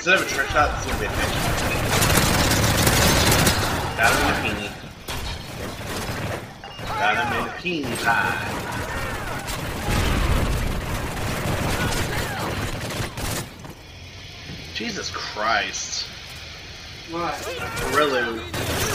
Instead of a trick shot, it's gonna be a pitch. Got him in a peenie. Got him in a peenie pie. Jesus Christ. What? Really?